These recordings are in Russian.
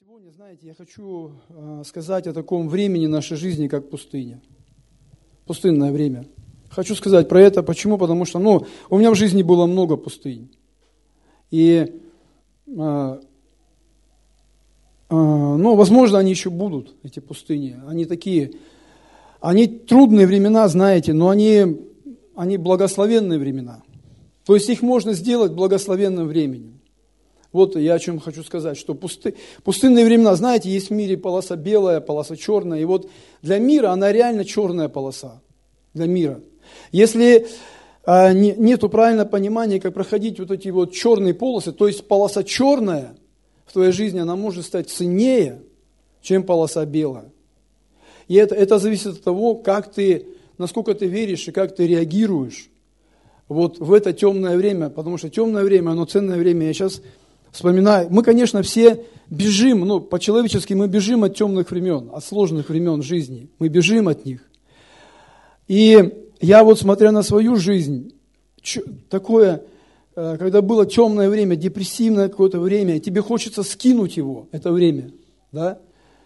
Сегодня, знаете, я хочу э, сказать о таком времени нашей жизни, как пустыня. Пустынное время. Хочу сказать про это. Почему? Потому что, ну, у меня в жизни было много пустынь. И, э, э, ну, возможно, они еще будут, эти пустыни. Они такие, они трудные времена, знаете, но они, они благословенные времена. То есть их можно сделать благословенным временем. Вот я о чем хочу сказать, что пусты, пустынные времена, знаете, есть в мире полоса белая, полоса черная, и вот для мира она реально черная полоса, для мира. Если а, не, нету правильного понимания, как проходить вот эти вот черные полосы, то есть полоса черная в твоей жизни, она может стать ценнее, чем полоса белая. И это, это зависит от того, как ты, насколько ты веришь и как ты реагируешь вот в это темное время, потому что темное время, оно ценное время. Я сейчас Вспоминаю, мы, конечно, все бежим, ну, по-человечески мы бежим от темных времен, от сложных времен жизни. Мы бежим от них. И я вот, смотря на свою жизнь, такое, э, когда было темное время, депрессивное какое-то время, тебе хочется скинуть его, это время, да,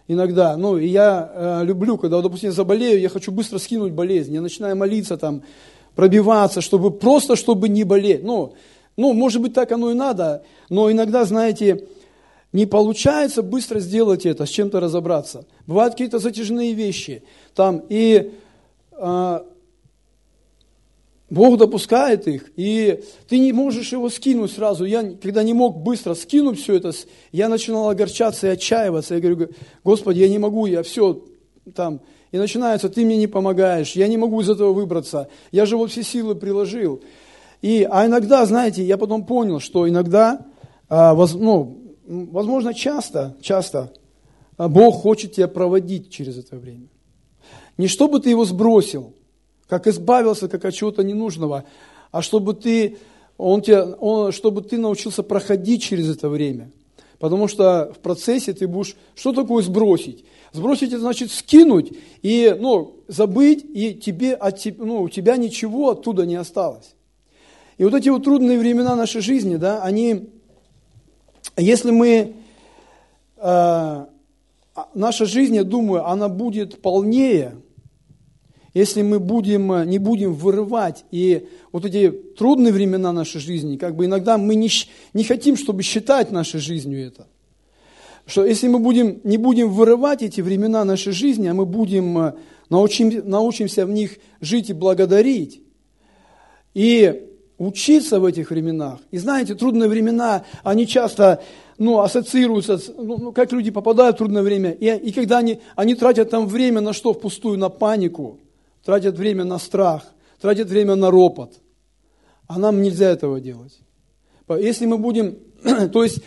иногда. Ну, и я э, люблю, когда, допустим, я заболею, я хочу быстро скинуть болезнь, я начинаю молиться там, пробиваться, чтобы просто, чтобы не болеть. Ну, ну, может быть, так оно и надо, но иногда, знаете, не получается быстро сделать это, с чем-то разобраться. Бывают какие-то затяжные вещи. Там, и а, Бог допускает их, и ты не можешь его скинуть сразу. Я, когда не мог быстро скинуть все это, я начинал огорчаться и отчаиваться. Я говорю, Господи, я не могу, я все там. И начинается, ты мне не помогаешь, я не могу из этого выбраться. Я же вот все силы приложил. И, а иногда, знаете, я потом понял, что иногда, а, воз, ну, возможно, часто, часто а, Бог хочет тебя проводить через это время. Не чтобы ты его сбросил, как избавился как от чего-то ненужного, а чтобы ты, он тебя, он, чтобы ты научился проходить через это время. Потому что в процессе ты будешь... Что такое сбросить? Сбросить это значит скинуть и ну, забыть, и тебе, от, ну, у тебя ничего оттуда не осталось. И вот эти вот трудные времена нашей жизни, да, они, если мы, э, наша жизнь, я думаю, она будет полнее, если мы будем, не будем вырывать, и вот эти трудные времена нашей жизни, как бы иногда мы не, не хотим, чтобы считать нашей жизнью это. Что если мы будем, не будем вырывать эти времена нашей жизни, а мы будем, э, научим, научимся в них жить и благодарить, и учиться в этих временах. И знаете, трудные времена, они часто ну, ассоциируются, ну, ну, как люди попадают в трудное время, и, и когда они, они тратят там время на что? Впустую, на панику, тратят время на страх, тратят время на ропот. А нам нельзя этого делать. Если мы будем, то есть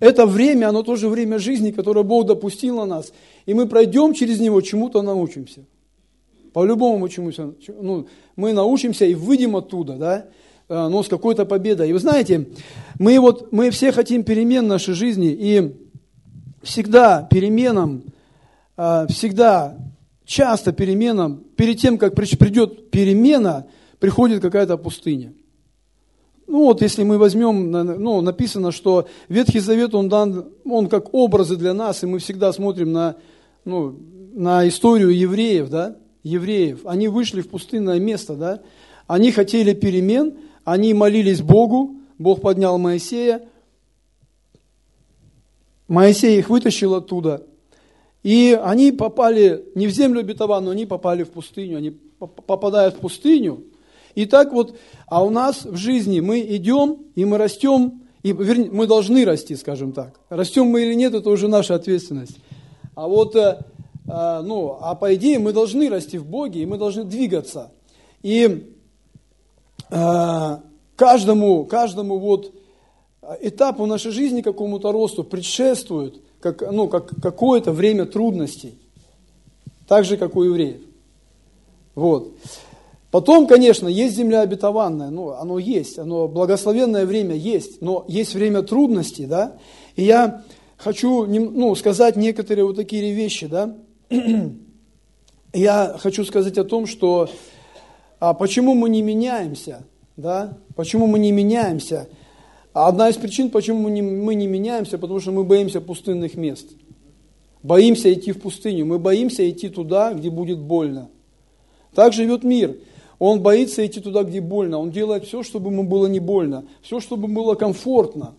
это время, оно тоже время жизни, которое Бог допустил на нас, и мы пройдем через него, чему-то научимся. По-любому мы чему-то, ну, мы научимся и выйдем оттуда, да, Э, но с какой-то победой. И вы знаете, мы, вот, мы все хотим перемен в нашей жизни, и всегда переменам, э, всегда, часто переменам, перед тем, как придет перемена, приходит какая-то пустыня. Ну вот, если мы возьмем, ну, написано, что Ветхий Завет, он дан, он как образы для нас, и мы всегда смотрим на, ну, на историю евреев, да, евреев. Они вышли в пустынное место, да, они хотели перемен, они молились Богу, Бог поднял Моисея, Моисей их вытащил оттуда, и они попали не в землю обетованную, они попали в пустыню, они попадают в пустыню. И так вот, а у нас в жизни мы идем, и мы растем, и, вернее, мы должны расти, скажем так. Растем мы или нет, это уже наша ответственность. А вот, э, э, ну, а по идее мы должны расти в Боге, и мы должны двигаться. И каждому, каждому вот этапу нашей жизни, какому-то росту предшествует как, ну, как какое-то время трудностей. Так же, как у евреев. Вот. Потом, конечно, есть земля обетованная, ну, оно есть, оно благословенное время есть, но есть время трудностей, да, и я хочу, ну, сказать некоторые вот такие вещи, да, я хочу сказать о том, что а почему мы не меняемся? Да? Почему мы не меняемся? Одна из причин, почему мы не, мы не меняемся, потому что мы боимся пустынных мест. Боимся идти в пустыню. Мы боимся идти туда, где будет больно. Так живет мир. Он боится идти туда, где больно. Он делает все, чтобы ему было не больно. Все, чтобы было комфортно.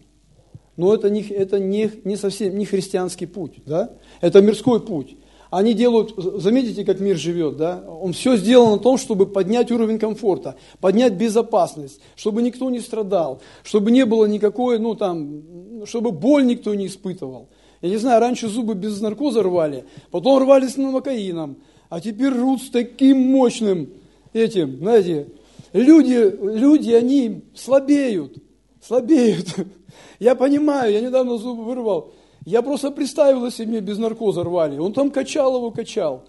Но это не, это не, не совсем не христианский путь. Да? Это мирской путь. Они делают, заметите, как мир живет, да? Он все сделал на том, чтобы поднять уровень комфорта, поднять безопасность, чтобы никто не страдал, чтобы не было никакой, ну там, чтобы боль никто не испытывал. Я не знаю, раньше зубы без наркоза рвали, потом рвали с новокаином, а теперь рвут с таким мощным этим, знаете, люди, люди, они слабеют, слабеют. Я понимаю, я недавно зубы вырвал, я просто представил, если мне без наркоза рвали. Он там качал его, качал.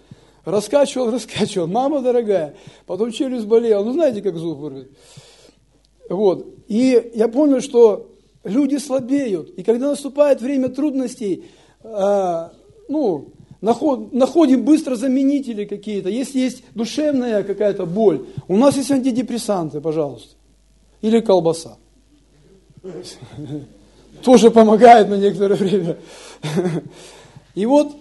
Раскачивал, раскачивал. Мама дорогая. Потом челюсть болела. Ну, знаете, как зуб вырвет. Вот. И я понял, что люди слабеют. И когда наступает время трудностей, э, ну, наход, находим быстро заменители какие-то. Если есть душевная какая-то боль, у нас есть антидепрессанты, пожалуйста. Или колбаса тоже помогает на некоторое время. И вот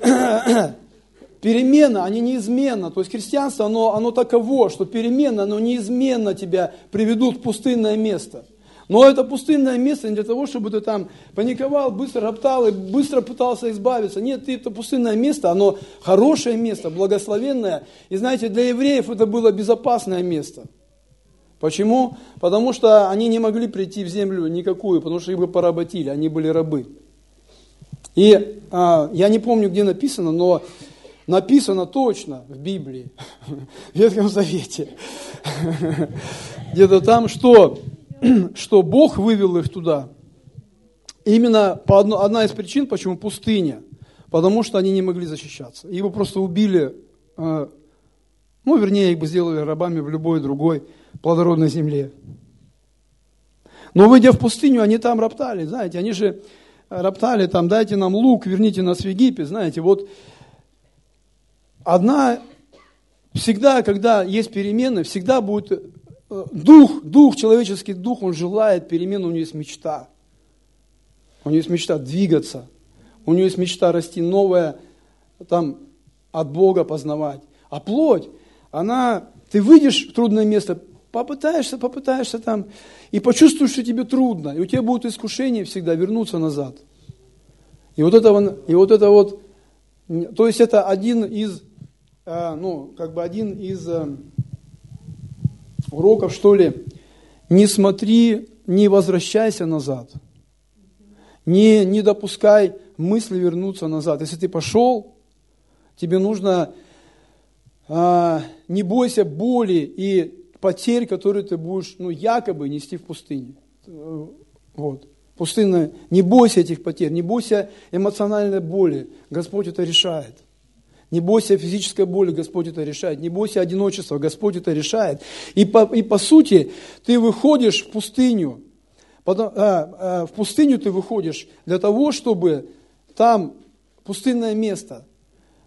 перемена, они неизменно, то есть христианство, оно, оно таково, что перемена, оно неизменно тебя приведут в пустынное место. Но это пустынное место не для того, чтобы ты там паниковал, быстро роптал и быстро пытался избавиться. Нет, это пустынное место, оно хорошее место, благословенное. И знаете, для евреев это было безопасное место. Почему? Потому что они не могли прийти в землю никакую, потому что их бы поработили, они были рабы. И а, я не помню, где написано, но написано точно в Библии, в Ветхом Завете, где-то там, что, что Бог вывел их туда. Именно по одно, одна из причин, почему пустыня, потому что они не могли защищаться. Его просто убили, а, ну, вернее, их бы сделали рабами в любой другой плодородной земле. Но выйдя в пустыню, они там роптали, знаете, они же роптали там, дайте нам лук, верните нас в Египет, знаете, вот одна, всегда, когда есть перемены, всегда будет э, дух, дух, человеческий дух, он желает перемен, у него есть мечта. У него есть мечта двигаться, у него есть мечта расти новое, там, от Бога познавать. А плоть, она, ты выйдешь в трудное место, Попытаешься, попытаешься там, и почувствуешь, что тебе трудно, и у тебя будет искушение всегда вернуться назад. И вот это, и вот, это вот, то есть это один из, э, ну, как бы один из э, уроков, что ли, не смотри, не возвращайся назад. Не, не допускай мысли вернуться назад. Если ты пошел, тебе нужно, э, не бойся боли и потерь, которые ты будешь, ну, якобы нести в пустыне. Вот. Пустынная, не бойся этих потерь, не бойся эмоциональной боли, Господь это решает. Не бойся физической боли, Господь это решает. Не бойся одиночества, Господь это решает. И по, и по сути ты выходишь в пустыню. Потом, а, а, в пустыню ты выходишь для того, чтобы там пустынное место,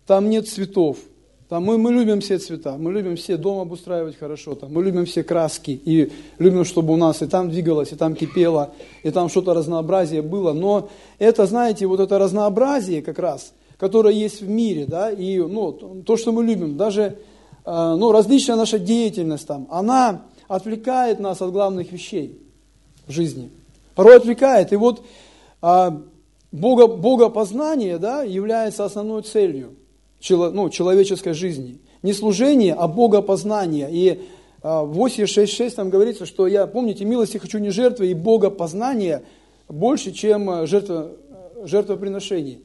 там нет цветов, там мы, мы любим все цвета, мы любим все дом обустраивать хорошо, там, мы любим все краски, и любим, чтобы у нас и там двигалось, и там кипело, и там что-то разнообразие было. Но это, знаете, вот это разнообразие как раз, которое есть в мире, да, и ну, то, что мы любим, даже э, ну, различная наша деятельность там, она отвлекает нас от главных вещей в жизни. Порой отвлекает. И вот э, Бога, богопознание да, является основной целью ну, человеческой жизни. Не служение, а богопознание. И а, в 8.6.6 там говорится, что я, помните, милости хочу не жертвы, и богопознание больше, чем а, жертва, а, жертвоприношение.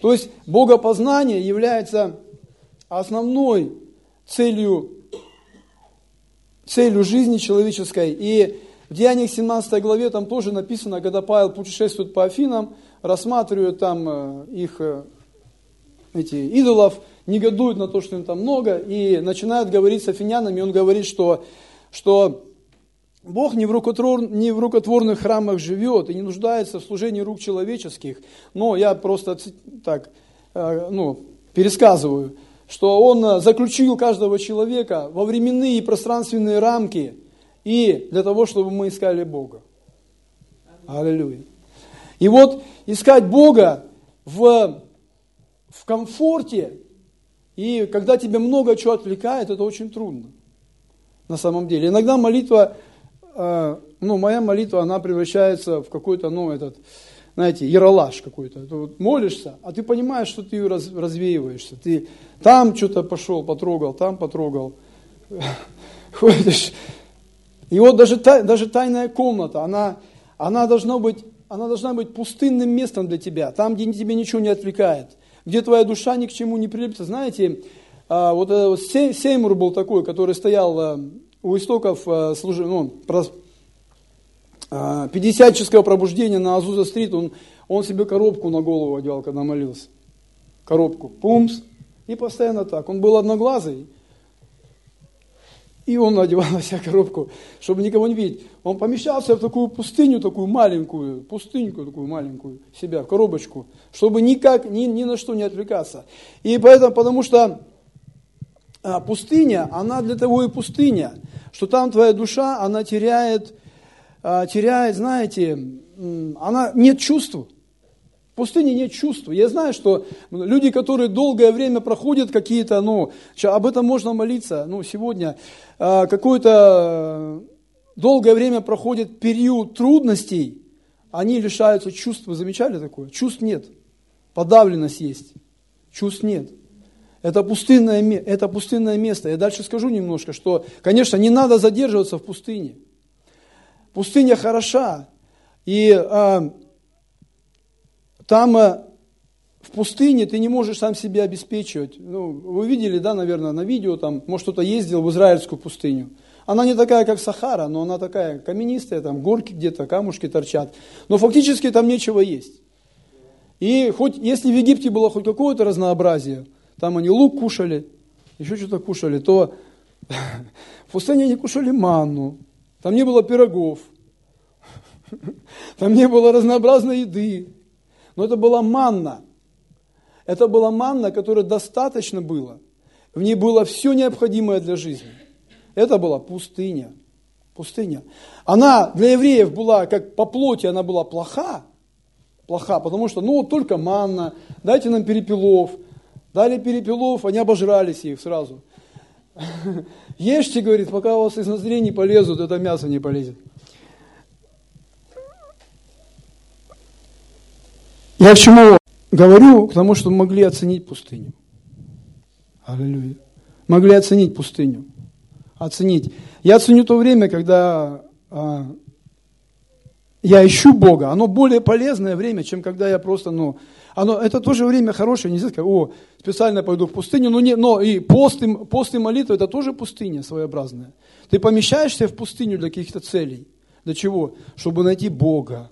То есть богопознание является основной целью, целью жизни человеческой. И в Деяниях 17 главе там тоже написано, когда Павел путешествует по Афинам, рассматривает там их эти идолов, негодуют на то, что им там много, и начинают говорить с афинянами, он говорит, что, что Бог не в, не в рукотворных храмах живет и не нуждается в служении рук человеческих, но я просто так э, ну, пересказываю, что Он заключил каждого человека во временные и пространственные рамки и для того, чтобы мы искали Бога. Аллилуйя. И вот искать Бога в комфорте, и когда тебе много чего отвлекает, это очень трудно на самом деле. Иногда молитва, э, ну, моя молитва, она превращается в какой-то, ну, этот, знаете, яролаж какой-то. Ты вот молишься, а ты понимаешь, что ты раз, развеиваешься. Ты там что-то пошел, потрогал, там потрогал. Ходишь. И вот даже, даже тайная комната, она, она, должна быть, она должна быть пустынным местом для тебя, там, где тебе ничего не отвлекает, где твоя душа ни к чему не прилепится. Знаете, а, вот Сеймур был такой, который стоял а, у истоков а, служения, ну, 50 пробуждения на Азуза-стрит, он, он себе коробку на голову одевал, когда молился. Коробку. Пумс. И постоянно так. Он был одноглазый. И он надевал на себя коробку, чтобы никого не видеть. Он помещался в такую пустыню, такую маленькую, пустыньку такую маленькую, себя, в коробочку, чтобы никак, ни, ни на что не отвлекаться. И поэтому, потому что а, пустыня, она для того и пустыня, что там твоя душа, она теряет, а, теряет, знаете, она нет чувств. В пустыне нет чувств. Я знаю, что люди, которые долгое время проходят какие-то, ну, об этом можно молиться, ну, сегодня, а, какое-то долгое время проходит период трудностей, они лишаются чувств. Вы замечали такое? Чувств нет. Подавленность есть. Чувств нет. Это пустынное, это пустынное место. Я дальше скажу немножко, что, конечно, не надо задерживаться в пустыне. Пустыня хороша. И а, там а, в пустыне ты не можешь сам себя обеспечивать. Ну, вы видели, да, наверное, на видео, там, может, кто-то ездил в израильскую пустыню. Она не такая, как Сахара, но она такая каменистая, там горки где-то, камушки торчат. Но фактически там нечего есть. И хоть, если в Египте было хоть какое-то разнообразие, там они лук кушали, еще что-то кушали, то в пустыне они кушали манну, там не было пирогов, там не было разнообразной еды, но это была манна. Это была манна, которой достаточно было. В ней было все необходимое для жизни. Это была пустыня. Пустыня. Она для евреев была, как по плоти, она была плоха. Плоха, потому что, ну, только манна, дайте нам перепелов, Дали перепелов, они обожрались их сразу. Ешьте, говорит, пока у вас из ноздрей не полезут, это мясо не полезет. Я к чему говорю? К тому, что могли оценить пустыню. Аллилуйя. Могли оценить пустыню. Оценить. Я ценю то время, когда а, я ищу Бога. Оно более полезное время, чем когда я просто, ну, оно, это тоже время хорошее, нельзя сказать, о, специально пойду в пустыню, но, не, но и пост, и пост и молитва это тоже пустыня своеобразная. Ты помещаешься в пустыню для каких-то целей. Для чего? Чтобы найти Бога,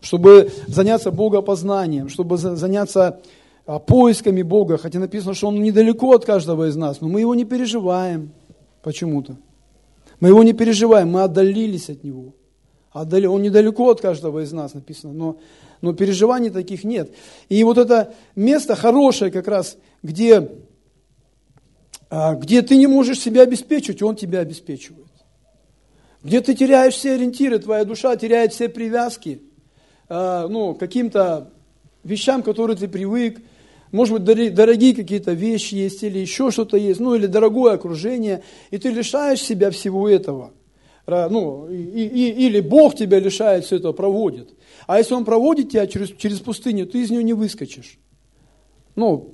чтобы заняться богопознанием, чтобы заняться а, поисками Бога, хотя написано, что Он недалеко от каждого из нас, но мы его не переживаем почему-то. Мы его не переживаем, мы отдалились от Него. Отдали, он недалеко от каждого из нас написано, но но переживаний таких нет. И вот это место хорошее как раз, где, а, где ты не можешь себя обеспечивать, он тебя обеспечивает. Где ты теряешь все ориентиры, твоя душа теряет все привязки, ну, каким-то вещам, которые ты привык, может быть, дорогие какие-то вещи есть, или еще что-то есть, ну, или дорогое окружение, и ты лишаешь себя всего этого. Ну, и, и, или Бог тебя лишает все этого, проводит. А если он проводит тебя через, через пустыню, ты из нее не выскочишь. Ну,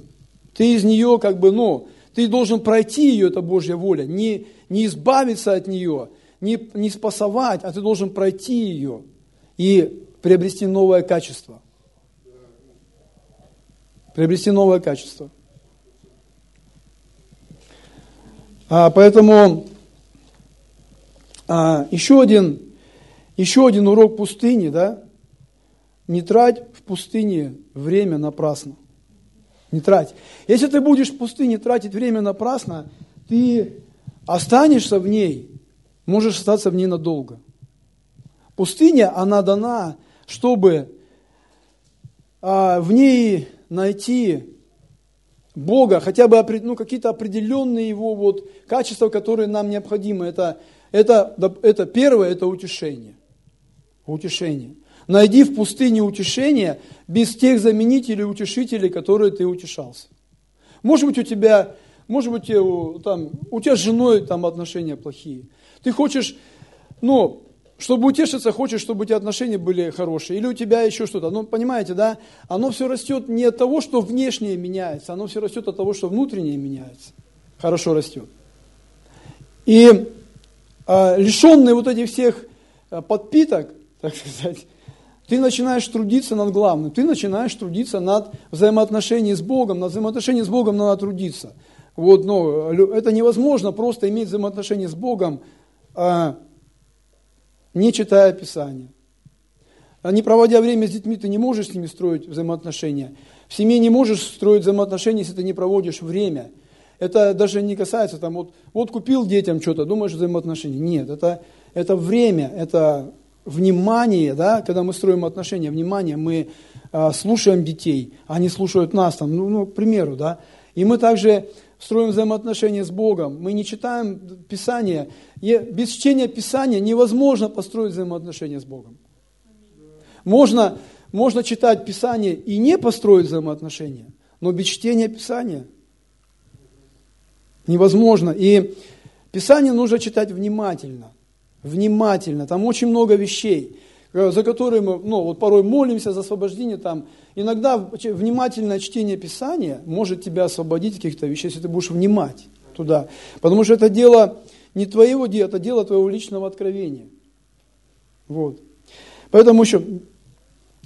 ты из нее как бы, ну, ты должен пройти ее, это Божья воля, не, не избавиться от нее, не, не спасовать, а ты должен пройти ее и приобрести новое качество. Приобрести новое качество. А, поэтому а, еще, один, еще один урок пустыни, да, не трать в пустыне время напрасно. Не трать. Если ты будешь в пустыне тратить время напрасно, ты останешься в ней, можешь остаться в ней надолго. Пустыня, она дана, чтобы а, в ней найти Бога, хотя бы ну, какие-то определенные его вот качества, которые нам необходимы. Это, это, это первое, это утешение. Утешение. Найди в пустыне утешение без тех заменителей утешителей, которые ты утешался. Может быть, у тебя, может быть, там, у тебя с женой там отношения плохие. Ты хочешь, ну, чтобы утешиться, хочешь, чтобы у тебя отношения были хорошие, или у тебя еще что-то. Ну, понимаете, да? Оно все растет не от того, что внешнее меняется, оно все растет от того, что внутреннее меняется. Хорошо растет. И а, лишенный вот этих всех а, подпиток, так сказать, ты начинаешь трудиться над главным, ты начинаешь трудиться над взаимоотношением с Богом, над взаимоотношением с Богом надо трудиться. Вот, но это невозможно просто иметь взаимоотношения с Богом, а, не читая Писания. А не проводя время с детьми, ты не можешь с ними строить взаимоотношения. В семье не можешь строить взаимоотношения, если ты не проводишь время. Это даже не касается, там, вот, вот купил детям что-то, думаешь взаимоотношения. Нет, это, это время, это внимание, да, когда мы строим отношения, внимание, мы а, слушаем детей, они слушают нас, там, ну, ну, к примеру, да. И мы также строим взаимоотношения с Богом, мы не читаем Писание. Без чтения Писания невозможно построить взаимоотношения с Богом. Можно, можно читать Писание и не построить взаимоотношения, но без чтения Писания невозможно. И Писание нужно читать внимательно, внимательно. Там очень много вещей, за которые мы ну, вот порой молимся за освобождение. Там. Иногда внимательное чтение Писания может тебя освободить от каких-то вещей, если ты будешь внимать туда. Потому что это дело не твоего дела, это дело твоего личного откровения. Вот. Поэтому еще,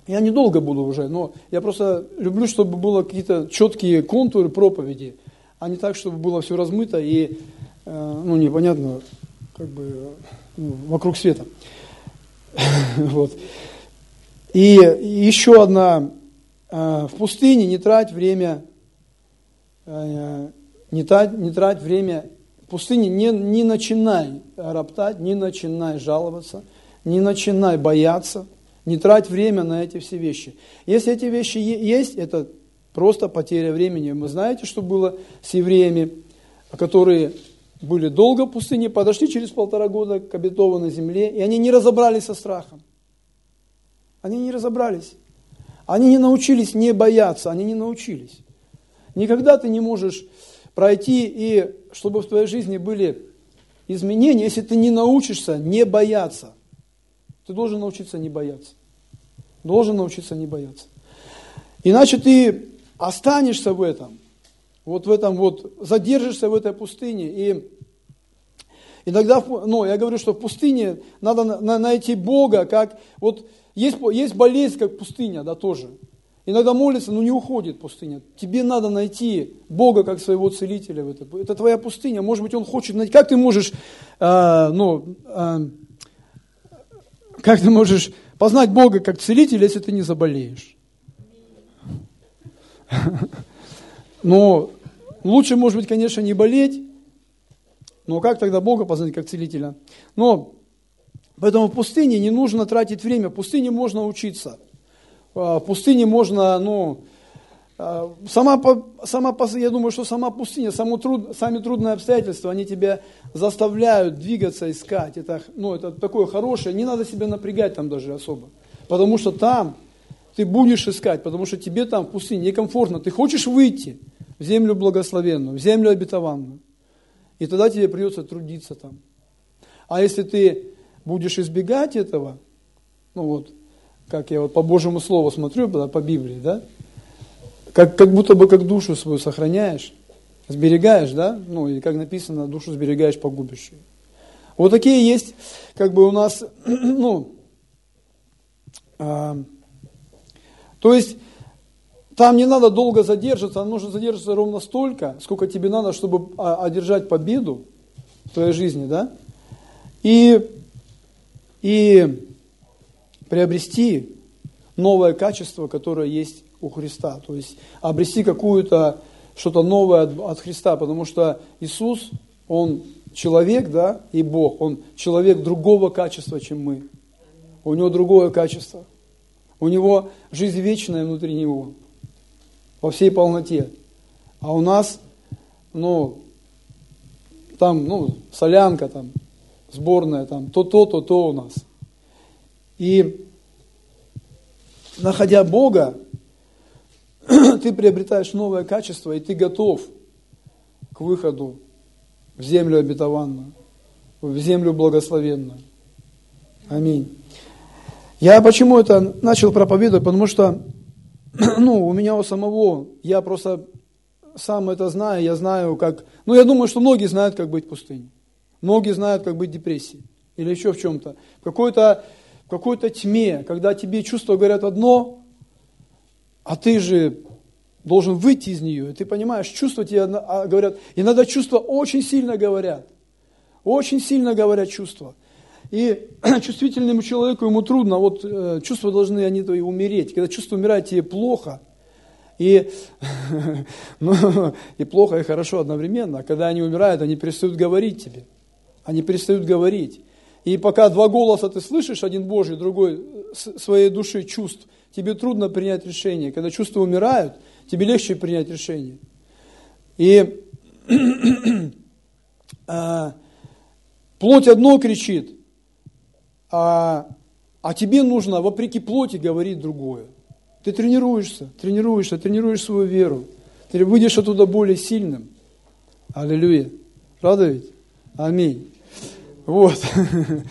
я недолго буду уже, но я просто люблю, чтобы было какие-то четкие контуры проповеди – а не так, чтобы было все размыто и э, ну, непонятно, как бы ну, вокруг света. вот. И еще одна, э, в пустыне не трать время, э, не, трать, не трать время, в пустыне не, не начинай роптать, не начинай жаловаться, не начинай бояться, не трать время на эти все вещи. Если эти вещи есть, это Просто потеря времени. Вы знаете, что было с евреями, которые были долго в пустыне, подошли через полтора года к обетованной земле, и они не разобрались со страхом. Они не разобрались. Они не научились не бояться, они не научились. Никогда ты не можешь пройти, и чтобы в твоей жизни были изменения, если ты не научишься не бояться. Ты должен научиться не бояться. Должен научиться не бояться. Иначе ты останешься в этом, вот в этом вот, задержишься в этой пустыне. И иногда, ну, я говорю, что в пустыне надо найти Бога, как, вот есть, есть болезнь, как пустыня, да, тоже. Иногда молится, но не уходит пустыня. Тебе надо найти Бога как своего целителя. Это. это твоя пустыня. Может быть, Он хочет найти. Как ты можешь, э, ну, э, как ты можешь познать Бога как целителя, если ты не заболеешь? Но лучше, может быть, конечно, не болеть, но как тогда Бога познать как целителя? Но поэтому в пустыне не нужно тратить время, в пустыне можно учиться. А, в пустыне можно, ну, а, сама, сама, я думаю, что сама пустыня, само труд, сами трудные обстоятельства, они тебя заставляют двигаться, искать. Это, ну, это такое хорошее, не надо себя напрягать там даже особо. Потому что там ты будешь искать, потому что тебе там в пустыне некомфортно. Ты хочешь выйти в землю благословенную, в землю обетованную. И тогда тебе придется трудиться там. А если ты будешь избегать этого, ну вот, как я вот по Божьему Слову смотрю, по Библии, да, как, как будто бы как душу свою сохраняешь, сберегаешь, да, ну и как написано, душу сберегаешь погубишь. Вот такие есть, как бы у нас, ну, э, то есть там не надо долго задерживаться, нужно задерживаться ровно столько, сколько тебе надо, чтобы одержать победу в твоей жизни, да? И, и приобрести новое качество, которое есть у Христа. То есть обрести какую-то что-то новое от, от Христа, потому что Иисус, Он человек, да, и Бог, Он человек другого качества, чем мы. У Него другое качество. У него жизнь вечная внутри него, во всей полноте. А у нас, ну, там, ну, солянка там, сборная там, то то, то то у нас. И находя Бога, ты приобретаешь новое качество, и ты готов к выходу в землю обетованную, в землю благословенную. Аминь. Я почему это начал проповедовать? Потому что ну, у меня у самого, я просто сам это знаю, я знаю, как... Ну, я думаю, что многие знают, как быть в пустыне. Многие знают, как быть в депрессии. Или еще в чем-то. В какой-то в какой-то тьме, когда тебе чувства говорят одно, а ты же должен выйти из нее. Ты понимаешь, чувства тебе а, говорят. Иногда чувства очень сильно говорят. Очень сильно говорят чувства. И чувствительному человеку ему трудно, вот э, чувства должны они то и умереть. Когда чувства умирают, тебе плохо. И, ну, и плохо, и хорошо одновременно. А когда они умирают, они перестают говорить тебе. Они перестают говорить. И пока два голоса ты слышишь, один Божий, другой своей души чувств, тебе трудно принять решение. Когда чувства умирают, тебе легче принять решение. И а, плоть одно кричит, а, а тебе нужно, вопреки плоти, говорить другое. Ты тренируешься, тренируешься, тренируешь свою веру. Ты выйдешь оттуда более сильным. Аллилуйя. Правда ведь? Аминь. Вот.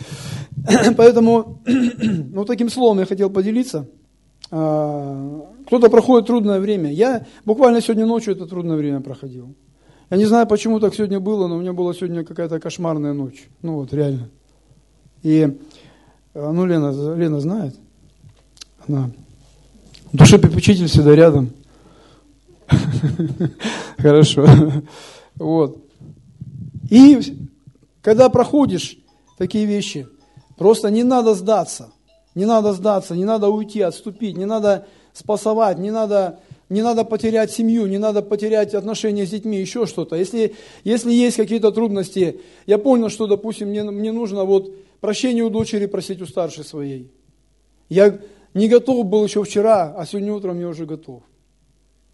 Поэтому, ну, таким словом я хотел поделиться. А, кто-то проходит трудное время. Я буквально сегодня ночью это трудное время проходил. Я не знаю, почему так сегодня было, но у меня была сегодня какая-то кошмарная ночь. Ну вот, реально. И, ну, Лена, Лена знает. Она душепопечитель всегда рядом. Хорошо. Вот. И когда проходишь такие вещи, просто не надо сдаться. Не надо сдаться, не надо уйти, отступить, не надо спасовать, не надо, не надо потерять семью, не надо потерять отношения с детьми, еще что-то. Если, если есть какие-то трудности, я понял, что, допустим, мне, мне нужно вот прощение у дочери просить у старшей своей. Я не готов был еще вчера, а сегодня утром я уже готов.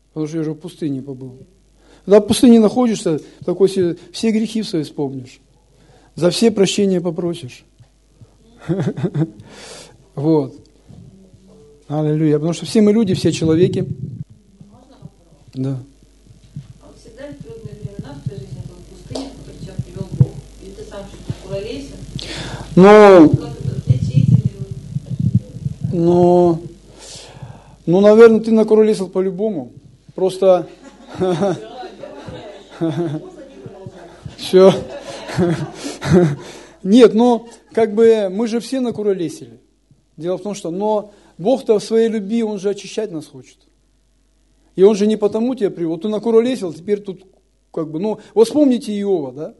Потому что я уже в пустыне побыл. Когда в пустыне находишься, такой все, грехи свои вспомнишь. За все прощения попросишь. Вот. Аллилуйя. Потому что все мы люди, все человеки. Да. А всегда трудные времена в твоей жизни был в пустыне, в тебя привел Бог? Или ты сам накуролесил? Ну, ну, ну, наверное, ты накуролесил по-любому. Просто... Все. Нет, но как бы мы же все накуролесили. Дело в том, что но Бог-то в своей любви, Он же очищать нас хочет. И Он же не потому тебя привел. Ты накуролесил, теперь тут как бы, ну, вот вспомните Иова, да?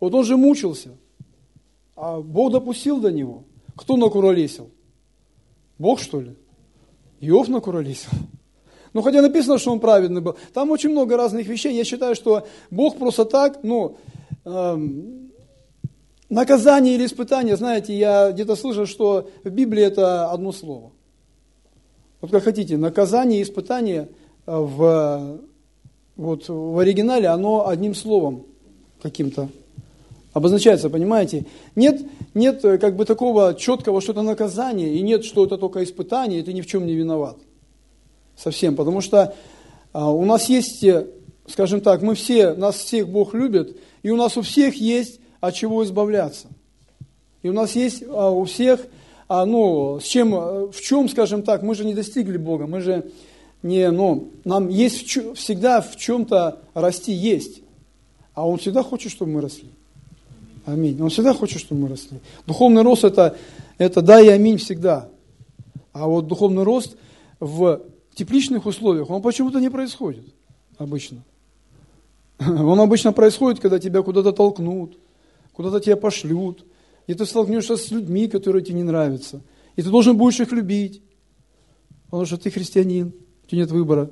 Вот он же мучился, а Бог допустил до него. Кто накуролесил? Бог, что ли? Иов накуролесил. Ну, хотя написано, что он праведный был. Там очень много разных вещей. Я считаю, что Бог просто так, ну, эм, наказание или испытание, знаете, я где-то слышал, что в Библии это одно слово. Вот как хотите, наказание и испытание э, в, вот, в оригинале, оно одним словом каким-то обозначается, понимаете? Нет, нет э, как бы такого четкого, что это наказание, и нет, что это только испытание, и ты ни в чем не виноват совсем, потому что а, у нас есть, э, скажем так, мы все, нас всех Бог любит, и у нас у всех есть от чего избавляться. И у нас есть а, у всех, а, ну, с чем, э, в чем, скажем так, мы же не достигли Бога, мы же не, ну, нам есть в всегда в чем-то расти есть, а Он всегда хочет, чтобы мы росли. Аминь. Он всегда хочет, чтобы мы росли. Духовный рост это, это да и аминь всегда. А вот духовный рост в тепличных условиях, он почему-то не происходит обычно. Он обычно происходит, когда тебя куда-то толкнут, куда-то тебя пошлют, и ты столкнешься с людьми, которые тебе не нравятся. И ты должен будешь их любить, потому что ты христианин, у тебя нет выбора.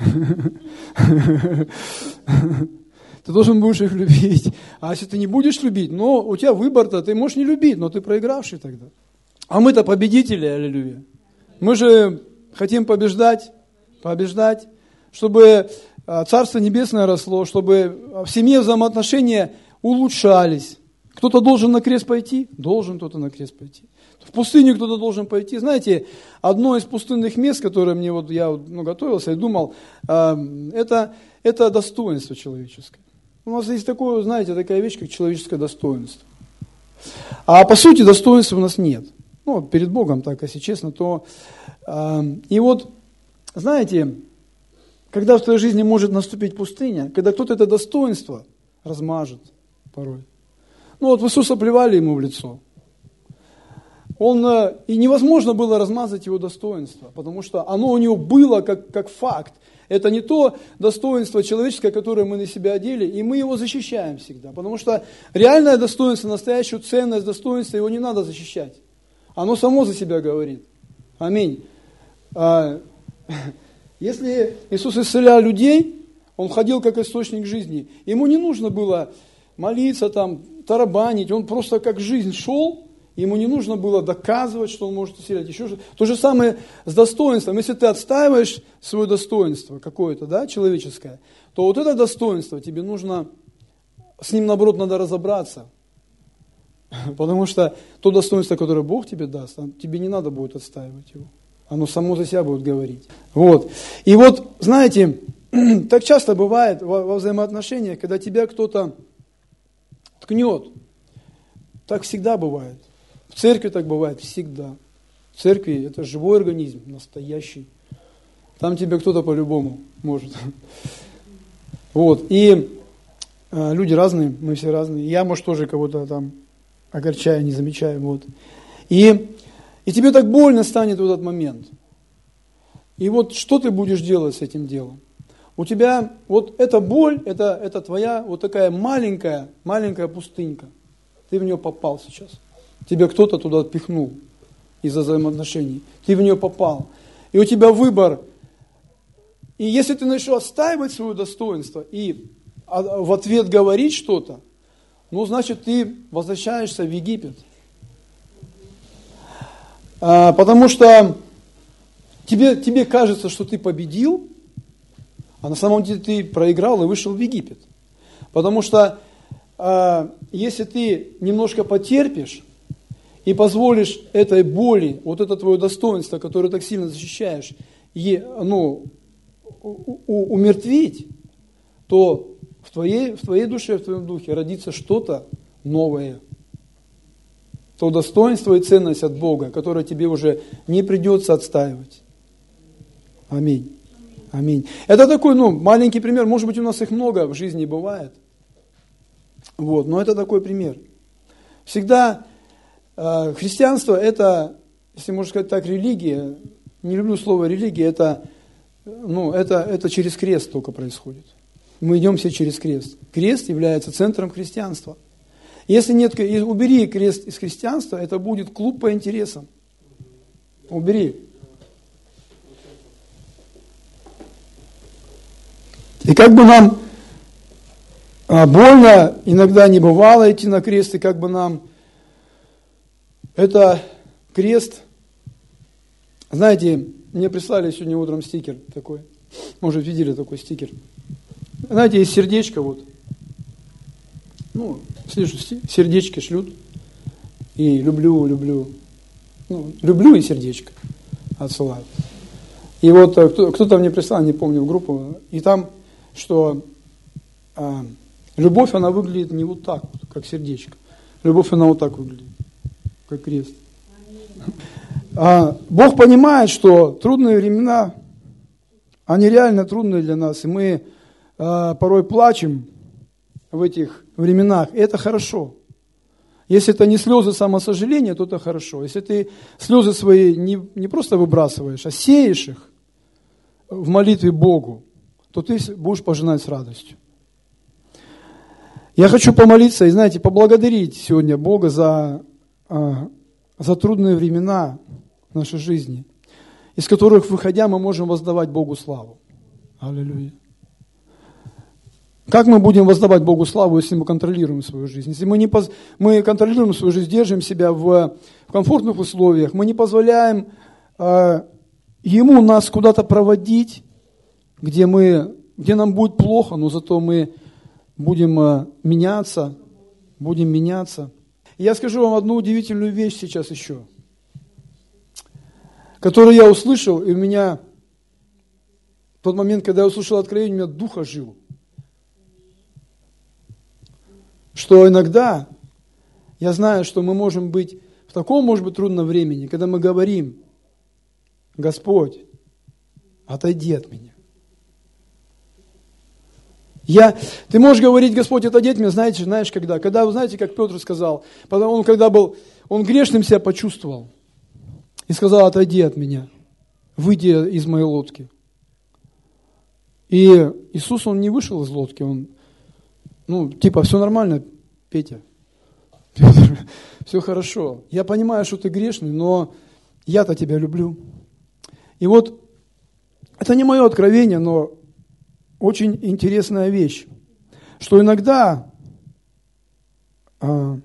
Ты должен будешь их любить. А если ты не будешь любить, но у тебя выбор-то, ты можешь не любить, но ты проигравший тогда. А мы-то победители, аллилуйя. Мы же хотим побеждать, побеждать, чтобы а, Царство Небесное росло, чтобы в семье взаимоотношения улучшались. Кто-то должен на крест пойти? Должен кто-то на крест пойти. В пустыню кто-то должен пойти. Знаете, одно из пустынных мест, которое мне вот я ну, готовился и думал, э, это, это достоинство человеческое. У нас есть такое, знаете, такая вещь, как человеческое достоинство. А по сути достоинства у нас нет. Ну, перед Богом так, если честно, то... Э, и вот, знаете, когда в твоей жизни может наступить пустыня, когда кто-то это достоинство размажет порой. Ну вот в Иисуса плевали ему в лицо. Он, э, и невозможно было размазать его достоинство, потому что оно у него было как, как факт. Это не то достоинство человеческое, которое мы на себя одели, и мы его защищаем всегда. Потому что реальное достоинство, настоящую ценность достоинства, его не надо защищать. Оно само за себя говорит. Аминь. А, если Иисус исцелял людей, Он ходил как источник жизни. Ему не нужно было молиться, там, тарабанить. Он просто как жизнь шел, ему не нужно было доказывать, что он может исцелять. Еще что То же самое с достоинством. Если ты отстаиваешь свое достоинство какое-то, да, человеческое, то вот это достоинство тебе нужно, с ним наоборот надо разобраться. Потому что то достоинство, которое Бог тебе даст, тебе не надо будет отстаивать его. Оно само за себя будет говорить. Вот. И вот, знаете, так часто бывает во взаимоотношениях, когда тебя кто-то ткнет. Так всегда бывает. В церкви так бывает всегда. В церкви это живой организм, настоящий. Там тебя кто-то по-любому может. Вот. И э, люди разные, мы все разные. Я, может, тоже кого-то там огорчаю, не замечаю. Вот. И и тебе так больно станет в этот момент. И вот что ты будешь делать с этим делом? У тебя вот эта боль, это, это твоя вот такая маленькая, маленькая пустынька. Ты в нее попал сейчас. Тебе кто-то туда пихнул из-за взаимоотношений. Ты в нее попал. И у тебя выбор. И если ты начнешь отстаивать свое достоинство и в ответ говорить что-то, ну, значит, ты возвращаешься в Египет – а, потому что тебе, тебе кажется, что ты победил, а на самом деле ты проиграл и вышел в Египет. Потому что а, если ты немножко потерпишь и позволишь этой боли, вот это твое достоинство, которое так сильно защищаешь, е, ну, умертвить, то в твоей, в твоей душе, в твоем духе родится что-то новое – то достоинство и ценность от Бога, которое тебе уже не придется отстаивать. Аминь. Аминь. Это такой, ну, маленький пример. Может быть, у нас их много в жизни бывает. Вот, но это такой пример. Всегда христианство это, если можно сказать так, религия. Не люблю слово религия, это, ну, это, это через крест только происходит. Мы идем все через крест. Крест является центром христианства. Если нет, убери крест из христианства, это будет клуб по интересам. Убери. И как бы нам а, больно иногда не бывало идти на крест, и как бы нам это крест, знаете, мне прислали сегодня утром стикер такой, может видели такой стикер. Знаете, есть сердечко вот, ну, слышу, сердечки шлют. И люблю, люблю. Ну, люблю и сердечко отсылают. И вот э, кто-то мне прислал, не помню, в группу, и там, что а, любовь, она выглядит не вот так, вот, как сердечко. Любовь, она вот так выглядит, как крест. А, Бог понимает, что трудные времена, они реально трудные для нас, и мы а, порой плачем в этих временах, и это хорошо. Если это не слезы самосожаления, то это хорошо. Если ты слезы свои не, не просто выбрасываешь, а сеешь их в молитве Богу, то ты будешь пожинать с радостью. Я хочу помолиться и, знаете, поблагодарить сегодня Бога за, за трудные времена нашей жизни, из которых, выходя, мы можем воздавать Богу славу. Аллилуйя. Как мы будем воздавать Богу славу, если мы контролируем свою жизнь? Если мы, не поз... мы контролируем свою жизнь, держим себя в, в комфортных условиях, мы не позволяем э, Ему нас куда-то проводить, где, мы, где нам будет плохо, но зато мы будем э, меняться, будем меняться. Я скажу вам одну удивительную вещь сейчас еще, которую я услышал, и у меня в тот момент, когда я услышал откровение, у меня дух ожил. Что иногда я знаю, что мы можем быть в таком, может быть, трудном времени, когда мы говорим, Господь, отойди от меня. Я, ты можешь говорить, Господь, отойди от меня, знаете, знаешь, когда? Когда, вы знаете, как Петр сказал, он когда был, он грешным себя почувствовал и сказал, отойди от меня, выйди из моей лодки. И Иисус, он не вышел из лодки, он, ну, типа, все нормально, Петя, все хорошо. Я понимаю, что ты грешный, но я-то тебя люблю. И вот это не мое откровение, но очень интересная вещь, что иногда а,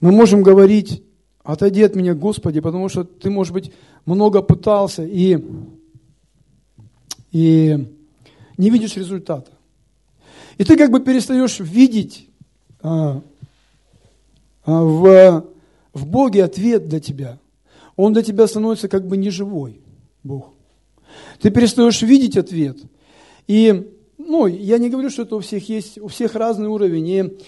мы можем говорить, отойди от меня, Господи, потому что ты, может быть, много пытался и, и не видишь результата. И ты как бы перестаешь видеть а, а, в, в Боге ответ для тебя. Он для тебя становится как бы неживой, Бог. Ты перестаешь видеть ответ. И, ну, я не говорю, что это у всех есть, у всех разный уровень. И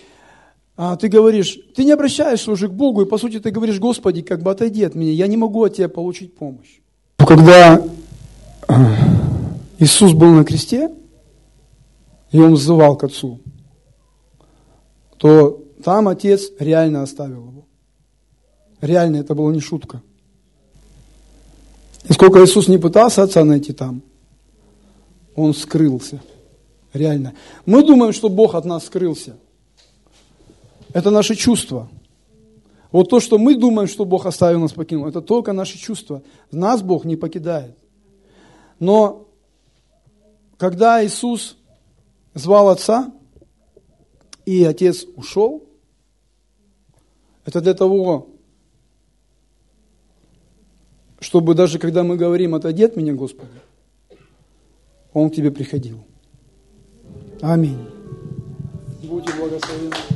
а, ты говоришь, ты не обращаешься уже к Богу, и по сути ты говоришь, Господи, как бы отойди от меня, я не могу от Тебя получить помощь. Когда а, Иисус был на кресте, и Он взывал к Отцу, то там отец реально оставил его. Реально, это была не шутка. И сколько Иисус не пытался отца найти там, он скрылся. Реально. Мы думаем, что Бог от нас скрылся. Это наши чувства. Вот то, что мы думаем, что Бог оставил нас, покинул, это только наши чувства. Нас Бог не покидает. Но когда Иисус звал Отца, и Отец ушел, это для того, чтобы даже когда мы говорим «отойди от меня, Господи», Он к тебе приходил. Аминь. Будьте благословенны.